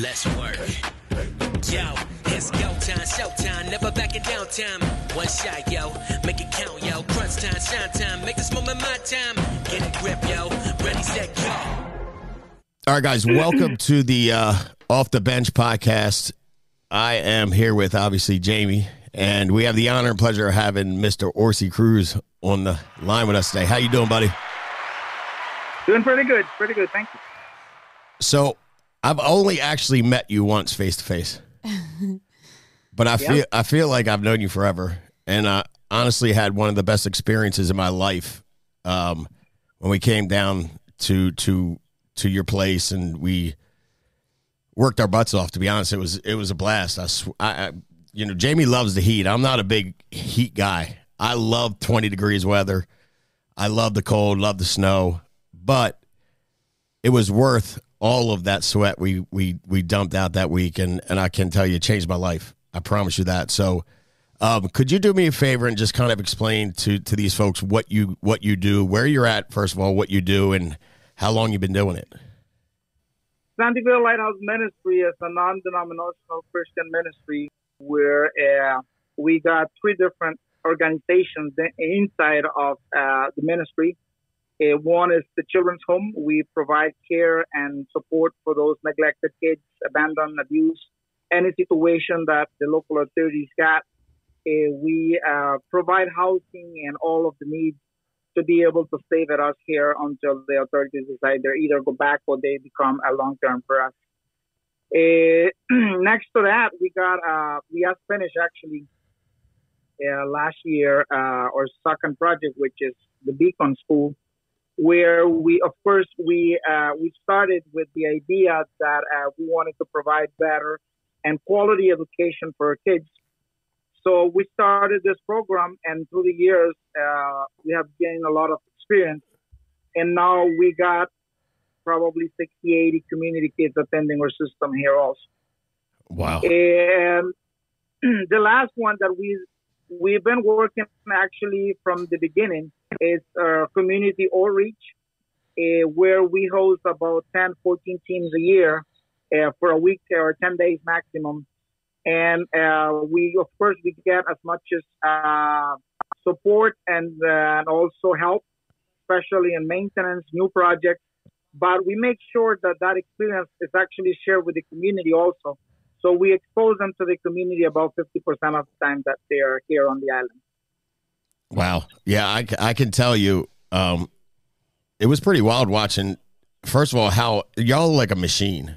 Let's work. Yo, it's go time, showtime, never backing down time. One shot, yo, make it count, yo. Crunch time, shine time, make this moment my time. Get a grip, yo. Ready, set, go. All right, guys, welcome to the uh, Off the Bench podcast. I am here with obviously Jamie, and we have the honor and pleasure of having Mr. Orsy Cruz on the line with us today. How you doing, buddy? Doing pretty good. Pretty good. Thank you. So, I've only actually met you once face to face, but I feel I feel like I've known you forever, and I honestly had one of the best experiences in my life um, when we came down to to to your place and we worked our butts off. To be honest, it was it was a blast. I, sw- I, I you know Jamie loves the heat. I'm not a big heat guy. I love 20 degrees weather. I love the cold, love the snow, but it was worth all of that sweat we we we dumped out that week, and and I can tell you, it changed my life. I promise you that. So, um, could you do me a favor and just kind of explain to to these folks what you what you do, where you're at, first of all, what you do, and how long you've been doing it? Sandy Bay Lighthouse Ministry is a non-denominational Christian ministry where uh, we got three different organizations inside of uh, the ministry. Uh, one is the children's home. We provide care and support for those neglected kids, abandoned, abused, any situation that the local authorities got. Uh, we uh, provide housing and all of the needs to be able to stay with us here until the authorities decide they either go back or they become a long term for us. Uh, next to that, we got uh, we just finished actually uh, last year uh, our second project, which is the Beacon School, where we, of course, we uh, we started with the idea that uh, we wanted to provide better and quality education for our kids. So we started this program, and through the years, uh, we have gained a lot of experience. And now we got probably 60, 80 community kids attending our system here also. Wow. And the last one that we we've been working actually from the beginning is uh, community outreach, uh, where we host about 10, 14 teams a year uh, for a week or 10 days maximum. And uh, we, of course, we get as much as uh, support and, uh, and also help, especially in maintenance, new projects. But we make sure that that experience is actually shared with the community also. So we expose them to the community about 50% of the time that they are here on the island. Wow. Yeah, I, I can tell you, um, it was pretty wild watching. First of all, how y'all like a machine,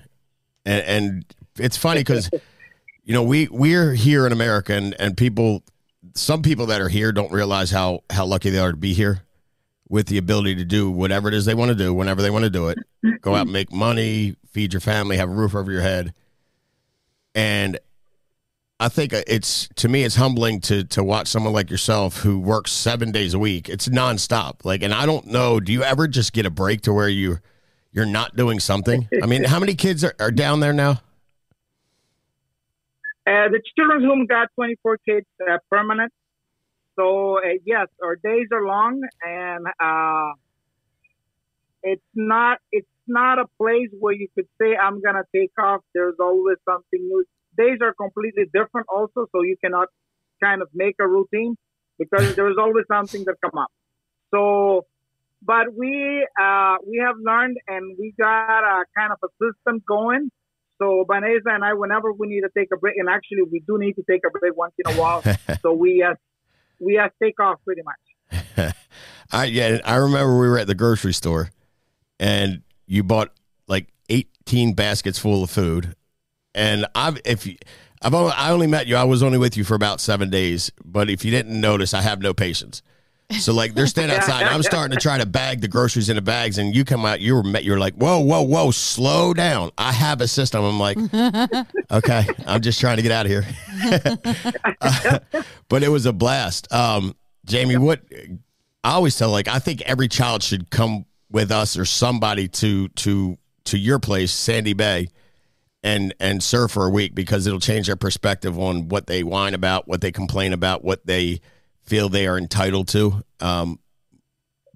and, and it's funny because you know we we're here in America, and and people, some people that are here don't realize how how lucky they are to be here, with the ability to do whatever it is they want to do whenever they want to do it, go out and make money, feed your family, have a roof over your head, and I think it's to me it's humbling to to watch someone like yourself who works seven days a week. It's nonstop. Like, and I don't know. Do you ever just get a break to where you you're not doing something? I mean, how many kids are, are down there now? Uh, the children's home got 24 kids uh, permanent. So uh, yes, our days are long, and uh, it's not it's not a place where you could say I'm gonna take off. There's always something new. Days are completely different, also, so you cannot kind of make a routine because there's always something that come up. So, but we uh, we have learned, and we got a kind of a system going. So Vanessa and I, whenever we need to take a break, and actually we do need to take a break once in a while. so we uh, we uh, take off pretty much. I yeah, I remember we were at the grocery store, and you bought like eighteen baskets full of food, and I've if you, I've only, I only met you, I was only with you for about seven days, but if you didn't notice, I have no patience. So like they're standing outside. I'm starting to try to bag the groceries into bags, and you come out. You were met, you're like, whoa, whoa, whoa, slow down. I have a system. I'm like, okay, I'm just trying to get out of here. Uh, but it was a blast. Um, Jamie, what I always tell like I think every child should come with us or somebody to to to your place, Sandy Bay, and and serve for a week because it'll change their perspective on what they whine about, what they complain about, what they feel they are entitled to. Um,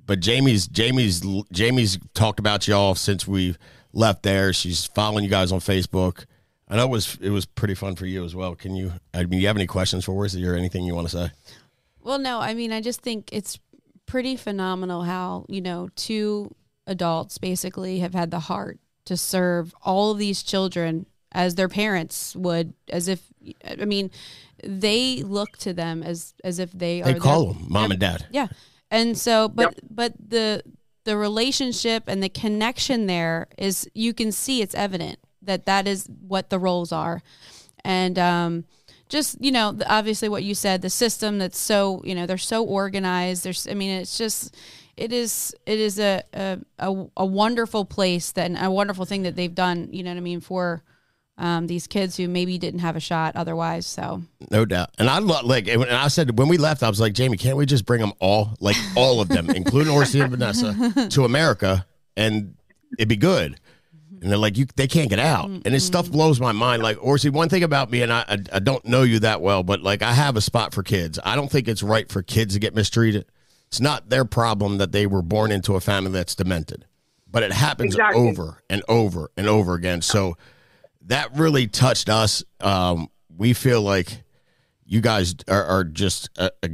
but Jamie's Jamie's Jamie's talked about y'all since we left there. She's following you guys on Facebook. I know it was it was pretty fun for you as well. Can you? I mean, you have any questions for us or anything you want to say? Well, no. I mean, I just think it's pretty phenomenal how you know two adults basically have had the heart to serve all of these children as their parents would, as if I mean, they look to them as as if they, are they are. call their, them mom and dad. Yeah, and so, but Yep. but the the relationship and the connection there is you can see it's evident that that is what the roles are, and um, just you know obviously what you said the system that's so you know they're so organized. There's I mean it's just it is it is a a, a, a wonderful place that and a wonderful thing that they've done. You know what I mean for. Um, these kids who maybe didn't have a shot otherwise. So No doubt. And I lo- like, and I said when we left, I was like, Jamie, can't we just bring them all, like all of them, including Orsy and Vanessa, to America, and it'd be good. And they're like, you, they can't get out, and this stuff blows my mind. Like Orsy, one thing about me, and I, I, I don't know you that well, but like I have a spot for kids. I don't think it's right for kids to get mistreated. It's not their problem that they were born into a family that's demented, but it happens Exactly. over and over and over again. So that really touched us. Um, we feel like you guys are, are just. Uh, uh,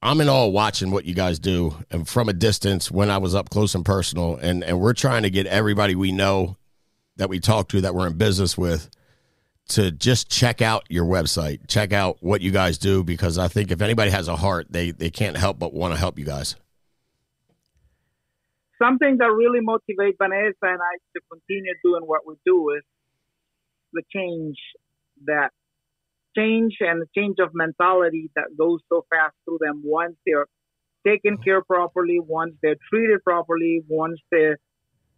I'm in awe watching what you guys do, and from a distance when I was up close and personal, and and we're trying to get everybody we know that we talk to that we're in business with to just check out your website, check out what you guys do, because I think if anybody has a heart, they they can't help but want to help you guys. something that really motivates Vanessa and I to continue doing what we do is the change that change and the change of mentality that goes so fast through them once they're taken care properly, once they're treated properly, once they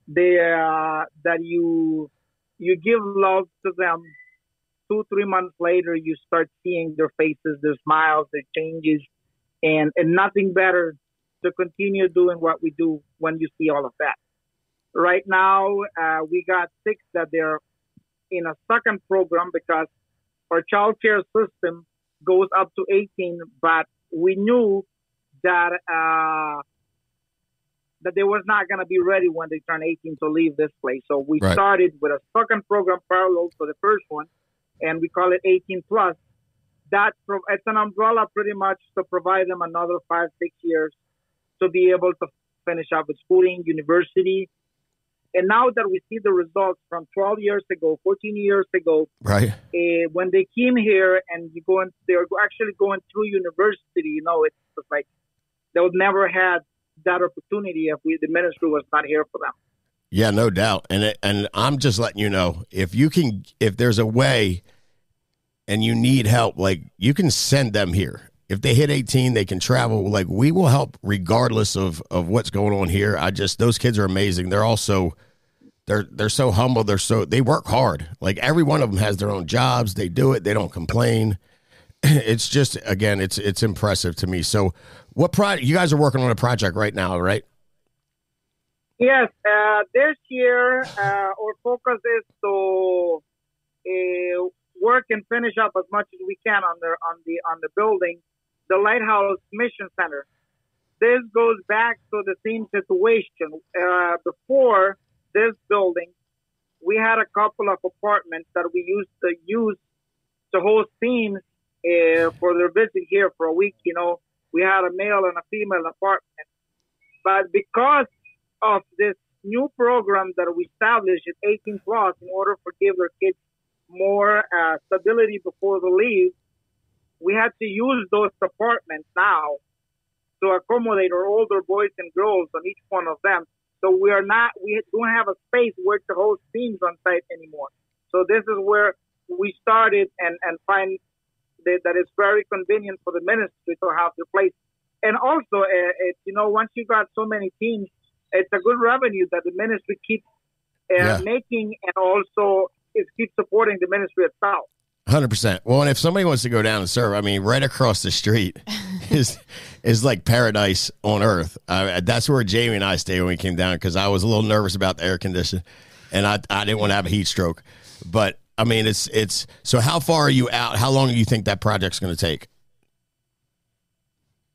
they uh, that you you give love to them. Two three months later, you start seeing their faces, their smiles, their changes, and and nothing better to continue doing what we do when you see all of that. Right now, uh, we got six that they're in a second program because our child care system goes up to 18, but we knew that uh, that they was not going to be ready when they turn 18 to leave this place. So we Right. started with a second program parallel to the first one, and we call it 18 plus. That pro- it's an umbrella pretty much to provide them another five six years to be able to finish up with schooling, university. And now that we see the results from 12 years ago, 14 years ago, Right. uh, when they came here and you going, they're actually going through university. You know, it's like they would never had that opportunity if we, the ministry was not here for them. Yeah, no doubt. And it, and I'm just letting you know if you can, if there's a way, and you need help, like you can send them here. If they hit 18, they can travel. Like we will help regardless of of what's going on here. I just those kids are amazing. They're also they're they're so humble. They're so they work hard. Like every one of them has their own jobs. They do it. They don't complain. It's just again, it's it's impressive to me. So, what project you guys are working on a project right now, right? Yes, uh, this year uh, our focus is to uh, work and finish up as much as we can on the on the on the building, the Lighthouse Mission Center. This goes back to the same situation. Uh, before this building, we had a couple of apartments that we used to use to host teams uh, for their visit here for a week. You know, we had a male and a female apartment, but because of this new program that we established at 18 plus in order to give their kids more uh, stability before the leave, we had to use those apartments now to accommodate our older boys and girls on each one of them. So we are not, we don't have a space where to host teams on site anymore. So this is where we started and, and find that, that it's very convenient for the ministry to have the place. And also, uh, it, you know, once you got so many teams, it's a good revenue that the ministry keeps uh, Yeah. making and also it keeps supporting the ministry itself. Hundred percent. Well, and if somebody wants to go down and serve, I mean, right across the street is is like paradise on earth. Uh, that's where Jamie and I stayed when we came down because I was a little nervous about the air condition, and I I didn't want to have a heat stroke. But I mean, it's it's. So how far are you out? How long do you think that project's going to take?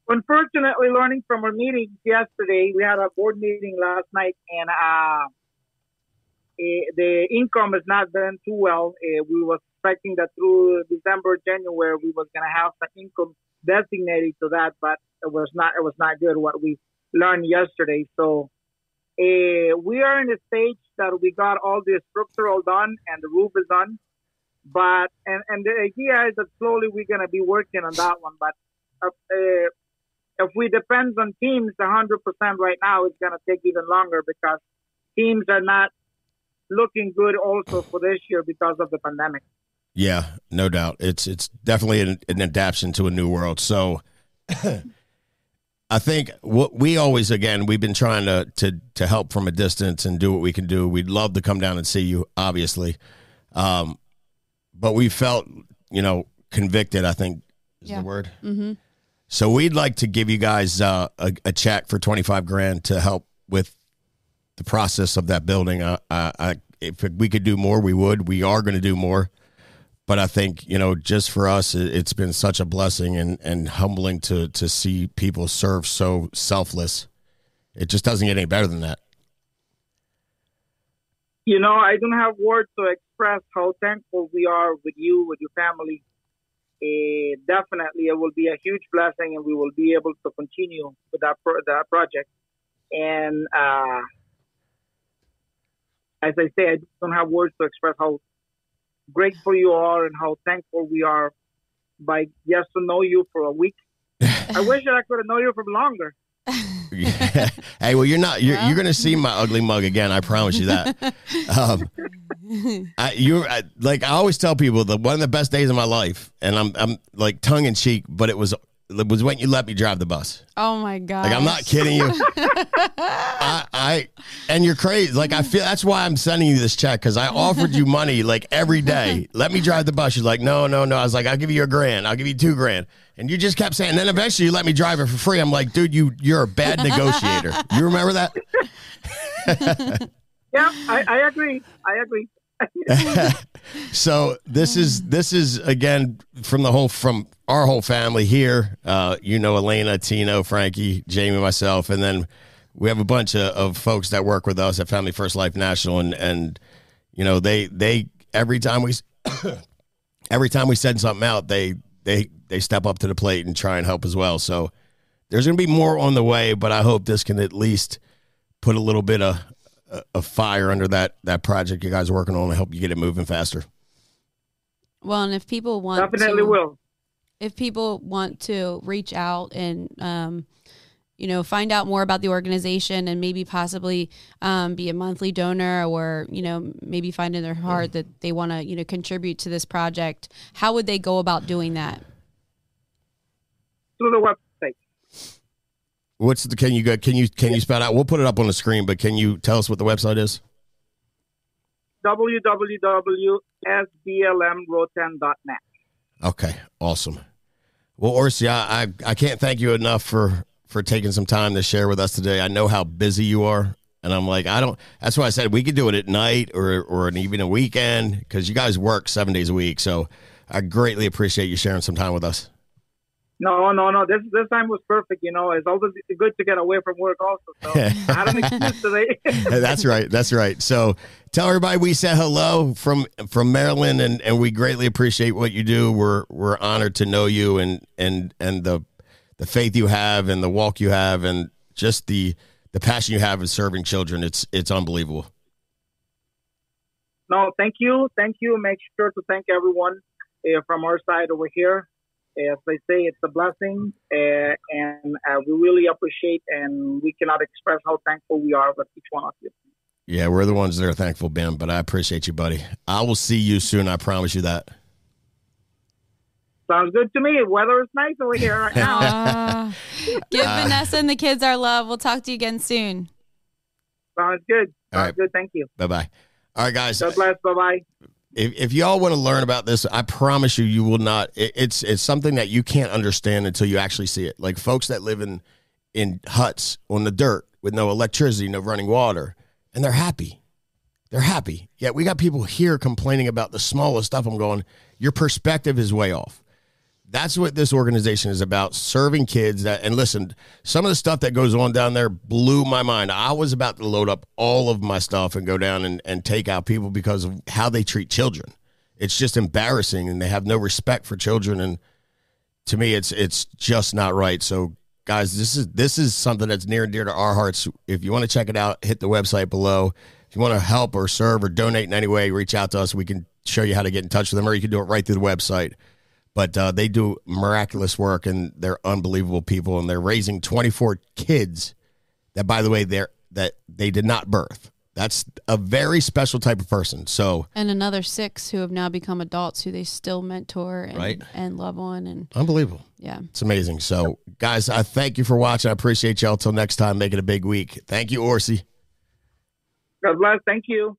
Unfortunately, learning from our meetings yesterday, we had a board meeting last night, and uh, uh, the income has not been too well. Uh, we was expecting that through December, January, we was gonna have some income designated to that, but it was not. It was not good what we learned yesterday. So uh, we are in a stage that we got all the structural done and the roof is done. But and and the idea is that slowly we're gonna be working on that one. But uh, if we depend on teams 100% right now, it's gonna take even longer because teams are not looking good also for this year because of the pandemic. Yeah, no doubt. It's it's definitely an, an adaptation to a new world. So I think what we always again we've been trying to to to help from a distance and do what we can do. We'd love to come down and see you, obviously, um, but we felt you know convicted. I think is Yeah. the word. Mm-hmm. So we'd like to give you guys uh, a, a check for twenty five grand to help with the process of that building. Uh, I, if we could do more, we would. We are going to do more, but I think you know, just for us, it, it's been such a blessing and and humbling to to see people serve so selfless. It just doesn't get any better than that. You know, I don't have words to express how thankful we are with you, with your family. Uh, definitely, it will be a huge blessing, and we will be able to continue with that pro- that project. And uh, as I say, I don't have words to express how grateful you are and how thankful we are by just to know you for a week. I wish that I could have known you for longer. hey, well, you're not. You're, Well. you're going to see my ugly mug again. I promise you that. Um, I, you I, like I always tell people that one of the best days of my life, and I'm I'm like tongue in cheek, but it was was when you let me drive the bus. Oh my god! Like I'm not kidding you. I, I and you're crazy. Like I feel that's why I'm sending you this check because I offered you money like every day. Let me drive the bus. You're like, no, no, no. I was like, I'll give you a grand. I'll give you two grand. And you just kept saying. And then eventually you let me drive it for free. I'm like, dude, you you're a bad negotiator. You remember that? Yeah, I, I agree. I agree. so this is this is again from the whole from our whole family here. Uh, you know, Elena, Tino, Frankie, Jamie, myself, and then we have a bunch of, of folks that work with us at Family First Life National, and and you know they they every time we every time we send something out, they they they step up to the plate and try and help as well. So there's going to be more on the way, but I hope this can at least put a little bit of of fire under that that project you guys are working on to help you get it moving faster. Well, and if people want Definitely to, will. if people want to reach out and um, you know find out more about the organization and maybe possibly um, be a monthly donor or you know maybe find in their heart that they want to you know contribute to this project how would they go about doing that Through the website. What's the can you go can you can you spell out? We'll put it up on the screen, but can you tell us what the website is? www.sblmroatan.net. Okay, awesome. Well, Orsy, I, I I can't thank you enough for for taking some time to share with us today. I know how busy you are, and I'm like, I don't. That's why I said we could do it at night or or an even a weekend because you guys work seven days a week. So I greatly appreciate you sharing some time with us. No, no, no. This this time was perfect. You know, it's always good to get away from work also. So I had an excuse today. that's right. That's right. So tell everybody we said hello from from Maryland, and, and we greatly appreciate what you do. We're we're honored to know you and and and the the faith you have and the walk you have and just the the passion you have in serving children. It's it's unbelievable. no, thank you, thank you. Make sure to thank everyone uh, from our side over here. As they say, it's a blessing, uh, and uh, we really appreciate, and we cannot express how thankful we are with each one of you. Yeah, we're the ones that are thankful, Ben. But I appreciate you, buddy. I will see you soon. I promise you that. Sounds good to me. Weather is nice over here right now. Ah. give vanessa and the kids our love we'll talk to you again soon Sounds good. All Sounds right. good. Thank you. Bye bye. All right, guys. God bless. Bye bye. If, if y'all want to learn about this, I promise you, you will not. It, it's it's something that you can't understand until you actually see it. Like folks that live in in huts on the dirt with no electricity, no running water, and they're happy. They're happy. Yet we got people here complaining about the smallest stuff. I'm going, your perspective is way off. That's what this organization is about serving kids that and listen, some of the stuff that goes on down there blew my mind. I was about to load up all of my stuff and go down and, and take out people because of how they treat children. It's just embarrassing and they have no respect for children and to me it's it's just not right. So guys, this is this is something that's near and dear to our hearts. If you want to check it out, hit the website below. If you want to help or serve or donate in any way, reach out to us. We can show you how to get in touch with them or you can do it right through the website but uh, they do miraculous work and they're unbelievable people and they're raising 24 kids that by the way they're that they did not birth that's a very special type of person so And another six who have now become adults who they still mentor and, Right. and love on. And unbelievable yeah. it's amazing so guys i thank you for watching i appreciate y'all till next time make it a big week thank you orsy God bless. Thank you.